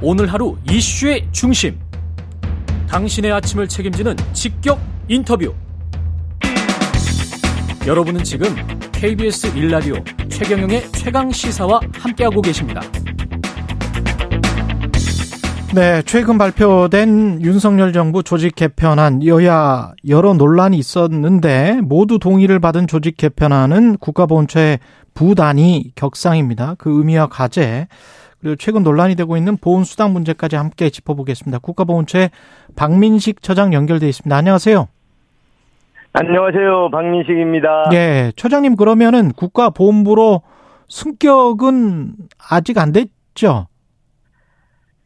오늘 하루 이슈의 중심. 당신의 아침을 책임지는 직격 인터뷰. 여러분은 지금 KBS 일라디오 최경영의 최강 시사와 함께하고 계십니다. 네, 최근 발표된 윤석열 정부 조직 개편안 여야 여러 논란이 있었는데 모두 동의를 받은 조직 개편안은 국가보훈처의 부단위 격상입니다. 그 의미와 과제 그리고 최근 논란이 되고 있는 보훈 수당 문제까지 함께 짚어보겠습니다. 국가보훈처의 박민식 처장 연결돼 있습니다. 안녕하세요. 안녕하세요. 박민식입니다. 네, 처장님 그러면은 국가보훈부로 승격은 아직 안 됐죠?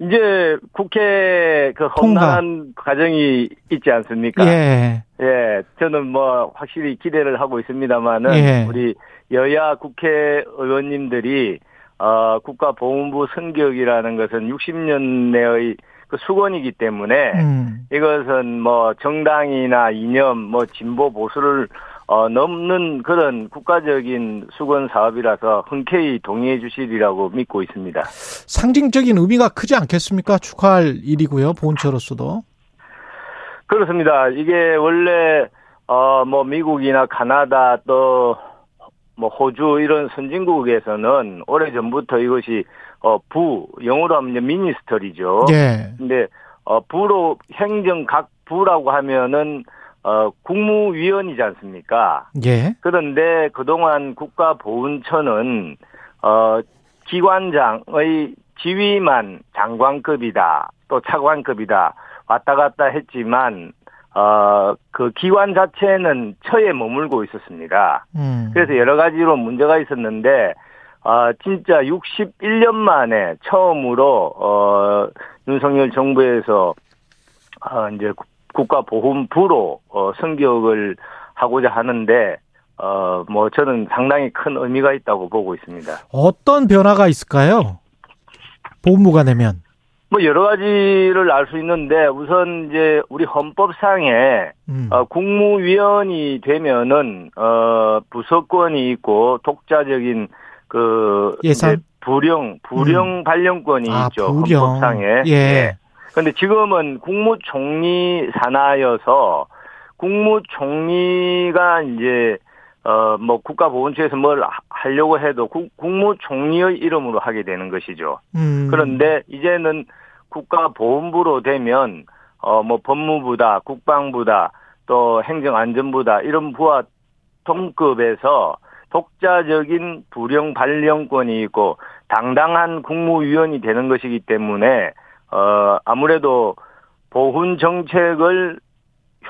이제 국회 그 험난한 과정이 있지 않습니까? 예. 예, 저는 뭐 확실히 기대를 하고 있습니다만은 예. 우리 여야 국회의원님들이 어 국가보훈부 승격이라는 것은 60년 내의 그 수건이기 때문에 음. 이것은 뭐 정당이나 이념 뭐 진보 보수를 어 넘는 그런 국가적인 수건 사업이라서 흔쾌히 동의해 주시리라고 믿고 있습니다. 상징적인 의미가 크지 않겠습니까? 축하할 일이고요. 보훈처로서도. 그렇습니다. 이게 원래 어 뭐 미국이나 카나다 또 뭐 호주 이런 선진국에서는 오래 전부터 이것이 어부 영어로 하면 미니스터리죠. 예. 근데 어 부로 행정 각 부라고 하면은 어 국무위원이지 않습니까? 예. 그런데 그동안 국가보훈처는 어 기관장의 지위만 장관급이다 또 차관급이다 왔다 갔다 했지만 어 그 기관 자체는 처에 머물고 있었습니다. 음. 그래서 여러 가지로 문제가 있었는데 아 진짜 61년 만에 처음으로 어 윤석열 정부에서 아 이제 국가보훈부로 어 승격을 하고자 하는데 어 뭐 저는 상당히 큰 의미가 있다고 보고 있습니다. 어떤 변화가 있을까요? 보훈부가 되면. 뭐 여러 가지를 알 수 있는데 우선 이제 우리 헌법상에 음. 어, 국무위원이 되면은 어 부서권이 있고 독자적인 그 예산? 이제 부령 부령 발령권이 아, 있죠 부령. 헌법상에. 예. 근데 지금은 국무총리 산하여서 국무총리가 이제 어 뭐 국가보훈처에서 뭘 하- 하려고 해도 국, 국무총리의 이름으로 하게 되는 것이죠. 음. 그런데 이제는 국가보훈부로 되면 어 뭐 법무부다, 국방부다, 또 행정안전부다 이런 부와 동급에서 독자적인 부령 발령권이 있고 당당한 국무위원이 되는 것이기 때문에 어 아무래도 보훈 정책을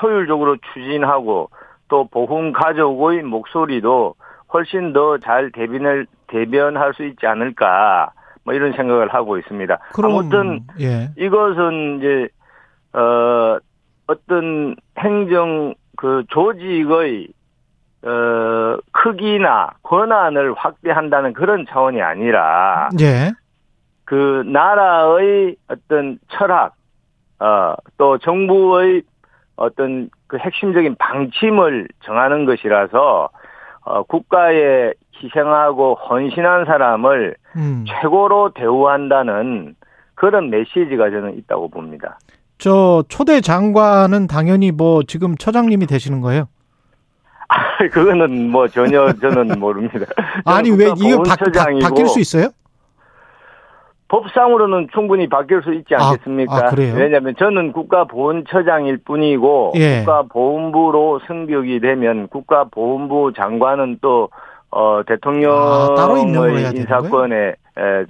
효율적으로 추진하고 또 보훈 가족의 목소리도 훨씬 더 잘 대변을 대변할 수 있지 않을까 뭐 이런 생각을 하고 있습니다. 그럼, 아무튼 예. 이것은 이제 어 어떤 행정 그 조직의 어 크기나 권한을 확대한다는 그런 차원이 아니라 예. 그 나라의 어떤 철학 어또 정부의 어떤 그 핵심적인 방침을 정하는 것이라서 어 국가에 희생하고 헌신한 사람을 음. 최고로 대우한다는 그런 메시지가 저는 있다고 봅니다. 저 초대 장관은 당연히 뭐 지금 처장님이 되시는 거예요? 그거는 뭐 전혀 저는 모릅니다. 아니 왜 이거 바, 바, 바뀔 수 있어요? 법상으로는 충분히 바뀔 수 있지 아, 않겠습니까? 아, 그래요? 왜냐하면 저는 국가보훈처장일 뿐이고 예. 국가보훈부로 승격이 되면 국가보훈부 장관은 또 어, 아, 대통령의 되는 인사권에 에,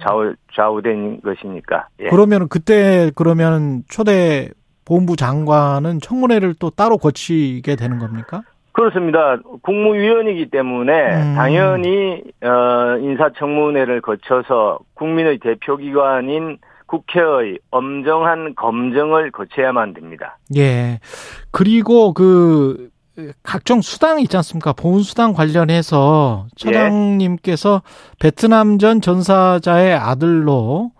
좌우, 좌우된 것이니까. 예. 그러면 그때 그러면 초대 보훈부 장관은 청문회를 또 따로 거치게 되는 겁니까? 그렇습니다. 국무위원이기 때문에 음. 당연히 어, 인사청문회를 거쳐서 국민의 대표기관인 국회의 엄정한 검증을 거쳐야만 됩니다. 예. 그리고 그 각종 수당 있지 않습니까? 보훈 수당 관련해서 처장님께서 베트남 전 전사자의 아들로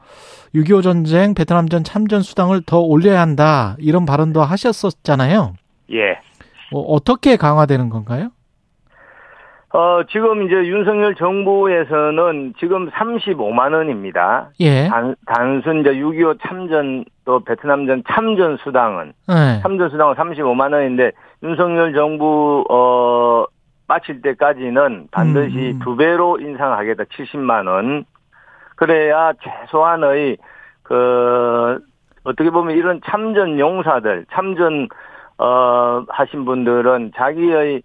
6.25 전쟁 베트남 전 참전 수당을 더 올려야 한다. 이런 발언도 하셨었잖아요. 예. 어, 어떻게 강화되는 건가요? 어, 지금 이제 윤석열 정부에서는 지금 35만 원입니다. 예. 단, 단순 이제 6.25 참전 또 베트남전 참전 수당은 예. 참전 수당은 35만 원인데 윤석열 정부 어 마칠 때까지는 반드시 음, 음. 두 배로 인상하겠다 70만 원. 그래야 최소한의 그 어떻게 보면 이런 참전 용사들 참전 어 하신 분들은 자기의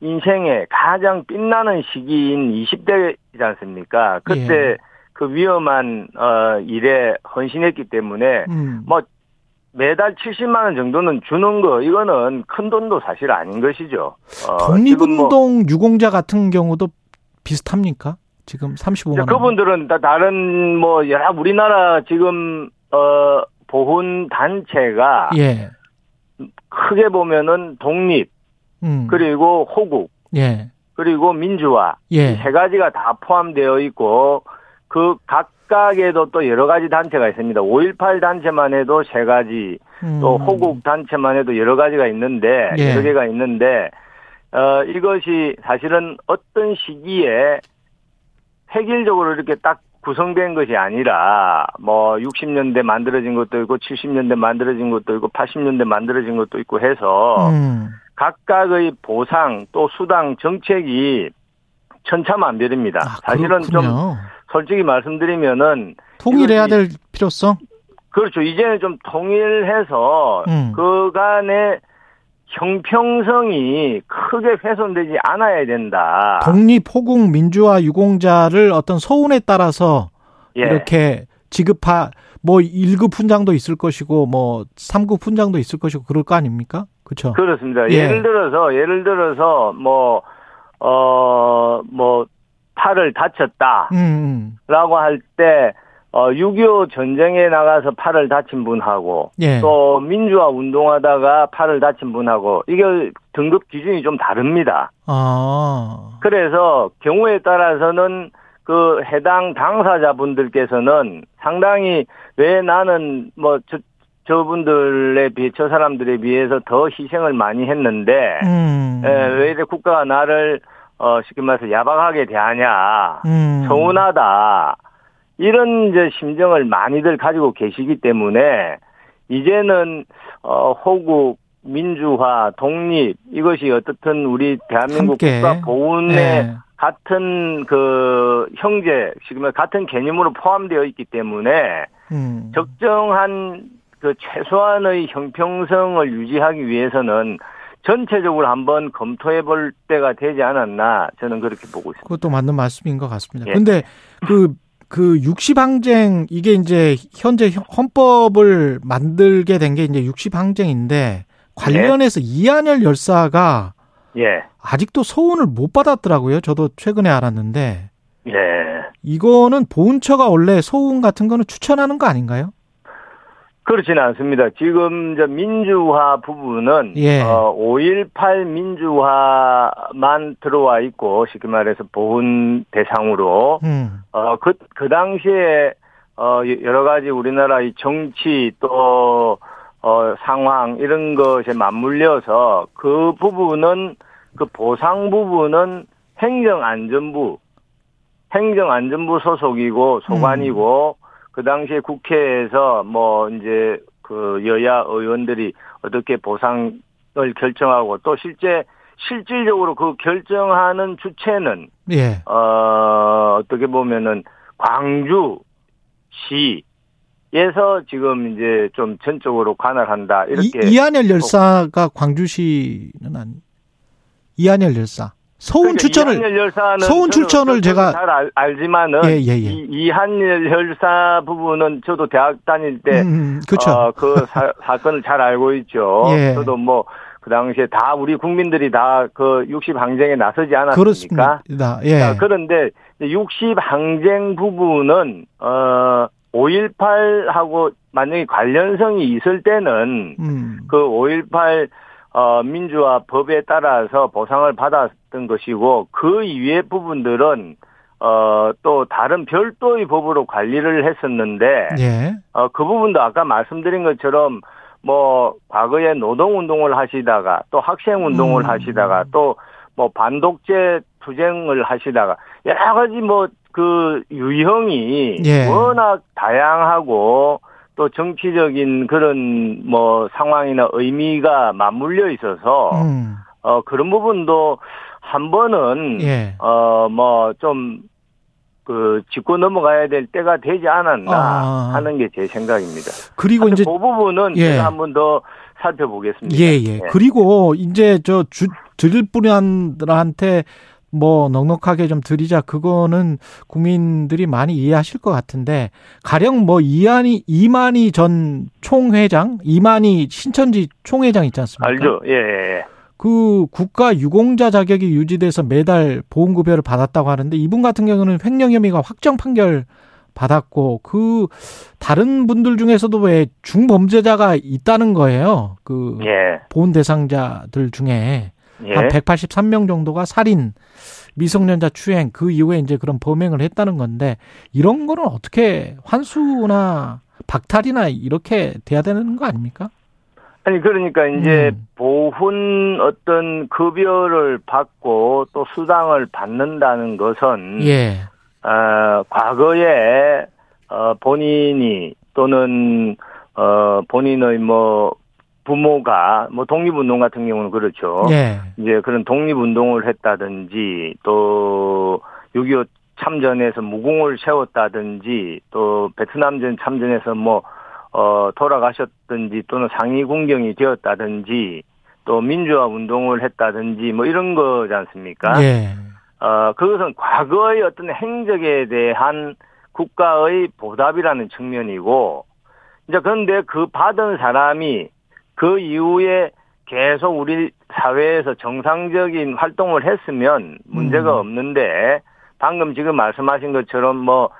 인생의 가장 빛나는 시기인 20대이지 않습니까? 그때 예. 그 위험한 어 일에 헌신했기 때문에 음. 뭐 매달 70만 원 정도는 주는 거 이거는 큰 돈도 사실 아닌 것이죠. 어, 지금 뭐 독립운동 유공자 같은 경우도 비슷합니까? 지금 35만 이제 원. 그분들은 다 다른 뭐 여러 우리나라 지금 어 보훈 단체가 예. 크게 보면은 독립 음. 그리고 호국 예. 그리고 민주화 예. 이세 가지가 다 포함되어 있고 그 각각에도 또 여러 가지 단체가 있습니다. 5.18 단체만 해도 세 가지 음. 또 호국 단체만 해도 여러 가지가 있는데 예. 여러 개가 있는데 어 이것이 사실은 어떤 시기에 획일적으로 이렇게 딱 구성된 것이 아니라 뭐 60년대 만들어진 것도 있고 70년대 만들어진 것도 있고 80년대 만들어진 것도 있고 해서 음. 각각의 보상 또 수당 정책이 천차만별입니다. 아, 사실은 좀. 솔직히 말씀드리면은 통일해야 될 필요성? 그렇죠. 이제는 좀 통일해서 음. 그간의 형평성이 크게 훼손되지 않아야 된다. 독립, 호국, 민주화, 유공자를 어떤 서운에 따라서 예. 이렇게 지급하 뭐 1급 훈장도 있을 것이고 뭐 3급 훈장도 있을 것이고 그럴 거 아닙니까? 그렇죠. 그렇습니다. 예. 예를 들어서 예를 들어서 뭐 어, 뭐, 팔을 다쳤다. 음, 음. 라고 할 때, 어, 6.25 전쟁에 나가서 팔을 다친 분하고, 예. 또 민주화 운동하다가 팔을 다친 분하고, 이게 등급 기준이 좀 다릅니다. 아. 그래서 경우에 따라서는 그 해당 당사자분들께서는 상당히 왜 나는 뭐 저, 저분들에 비해 저 사람들에 비해서 더 희생을 많이 했는데 음. 에, 왜 이래 국가가 나를 어 쉽게 말해서 야박하게 대하냐 음. 서운하다 이런 이제 심정을 많이들 가지고 계시기 때문에 이제는 어 호국 민주화 독립 이것이 어떻든 우리 대한민국 함께. 국가 보훈의 네. 같은 그 형제 지금 같은 개념으로 포함되어 있기 때문에 음. 적정한 그 최소한의 형평성을 유지하기 위해서는 전체적으로 한번 검토해 볼 때가 되지 않았나 저는 그렇게 보고 있습니다. 그것도 맞는 말씀인 것 같습니다. 예. 근데 그, 그 육시항쟁, 이게 이제 현재 헌법을 만들게 된 게 이제 육시항쟁인데 관련해서 이한열 열사가 예, 아직도 소원을 못 받았더라고요. 저도 최근에 알았는데. 예. 이거는 보훈처가 원래 소원 같은 거는 추천하는 거 아닌가요? 그렇지는 않습니다. 지금 이제 민주화 부분은 예. 어, 5.18 민주화만 들어와 있고 쉽게 말해서 보훈 대상으로 음. 어, 그, 그 당시에, 어, 여러 가지 우리나라의 정치 또, 어, 상황, 이런 것에 맞물려서 그 부분은, 그 보상 부분은 행정안전부, 행정안전부 소속이고 소관이고, 그 당시에 국회에서 뭐, 이제, 그 여야 의원들이 어떻게 보상을 결정하고 또 실제, 실질적으로 그 결정하는 주체는 예. 어, 어떻게 보면은 광주시에서 지금 이제 좀 전적으로 관할한다. 이렇게. 이, 이한열 열사가 광주시는 아니. 이한열 열사. 서운 그러니까 추천을 추천을 저도 제가- 잘 알, 알지만은 예, 예, 예. 이, 이한열 열사 부분은 저도 대학 다닐 때 음, 그렇죠. 어, 그 사, 사건을 잘 알고 있죠. 예. 저도 뭐 그 당시에 다 우리 국민들이 다 그 60 항쟁에 나서지 않았습니까? 그렇습니다. 예. 자, 그런데 60 항쟁 부분은 어 5.18하고 만약에 관련성이 있을 때는 음. 그5.18 어, 민주화 법에 따라서 보상을 받았던 것이고 그 이외의 부분들은 어, 또 다른 별도의 법으로 관리를 했었는데 예. 어, 그 부분도 아까 말씀드린 것처럼 뭐 과거에 노동 운동을 하시다가 또 학생 운동을 음. 하시다가 또 뭐 반독재 투쟁을 하시다가 여러 가지 뭐 그 유형이 예. 워낙 다양하고 또 정치적인 그런 뭐 상황이나 의미가 맞물려 있어서 음. 어 그런 부분도 한 번은 예. 어뭐 좀 그 짚고 넘어가야 될 때가 되지 않았나 아. 하는 게 제 생각입니다. 그리고 이제 그 부분은 예. 제가 한 번 더 살펴보겠습니다. 예, 예. 그리고 이제 저 주, 드릴 분들한테 뭐 넉넉하게 좀 드리자 그거는 국민들이 많이 이해하실 것 같은데 가령 뭐 이한이 이만희 전 총회장, 이만희 신천지 총회장 있지 않습니까? 알죠? 예, 예, 예. 그 국가 유공자 자격이 유지돼서 매달 보험급여를 받았다고 하는데 이분 같은 경우는 횡령 혐의가 확정 판결 받았고 그 다른 분들 중에서도 왜 중범죄자가 있다는 거예요. 그 예. 보훈 대상자들 중에 예. 한 183명 정도가 살인, 미성년자 추행 그 이후에 이제 그런 범행을 했다는 건데 이런 거는 어떻게 환수나 박탈이나 이렇게 돼야 되는 거 아닙니까? 아니 그러니까 이제 음. 보훈 어떤 급여를 받고 또 수당을 받는다는 것은 예. 어, 과거에 어, 본인이 또는 어, 본인의 뭐 부모가 뭐 독립운동 같은 경우는 그렇죠. 예. 이제 그런 독립운동을 했다든지 또 6.25 참전에서 무공을 세웠다든지 또 베트남전 참전에서 뭐, 어, 돌아가셨든지 또는 상위 군경이 되었다든지 또 민주화 운동을 했다든지 뭐 이런 거지 않습니까? 예. 어, 그것은 과거의 어떤 행적에 대한 국가의 보답이라는 측면이고, 이제 그런데 그 받은 사람이 그 이후에 계속 우리 사회에서 정상적인 활동을 했으면 문제가 음. 없는데, 방금 지금 말씀하신 것처럼 뭐,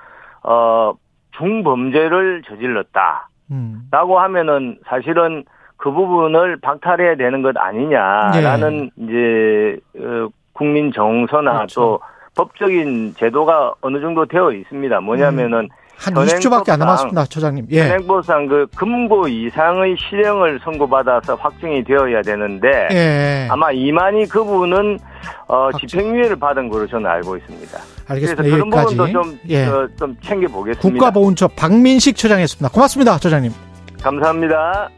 어, 중범죄를 저질렀다. 음. 라고 하면은 사실은 그 부분을 박탈해야 되는 것 아니냐라는 이제 어, 국민 정서나 예. 그렇죠. 또 법적인 제도가 어느 정도 되어 있습니다. 뭐냐면은 한 현행법상- 20초밖에 안 남았습니다, 처장님. 예. 현행법상 그 금고 이상의 실형을 선고받아서 확정이 되어야 되는데 예. 아마 이만희 그분은 어. 집행유예를 받은 걸로 저는 알고 있습니다. 그래서 알겠습니다. 그런 여기까지. 부분도 좀, 예. 어, 좀 챙겨보겠습니다. 국가보훈처 박민식 처장이었습니다. 고맙습니다, 처장님. 감사합니다.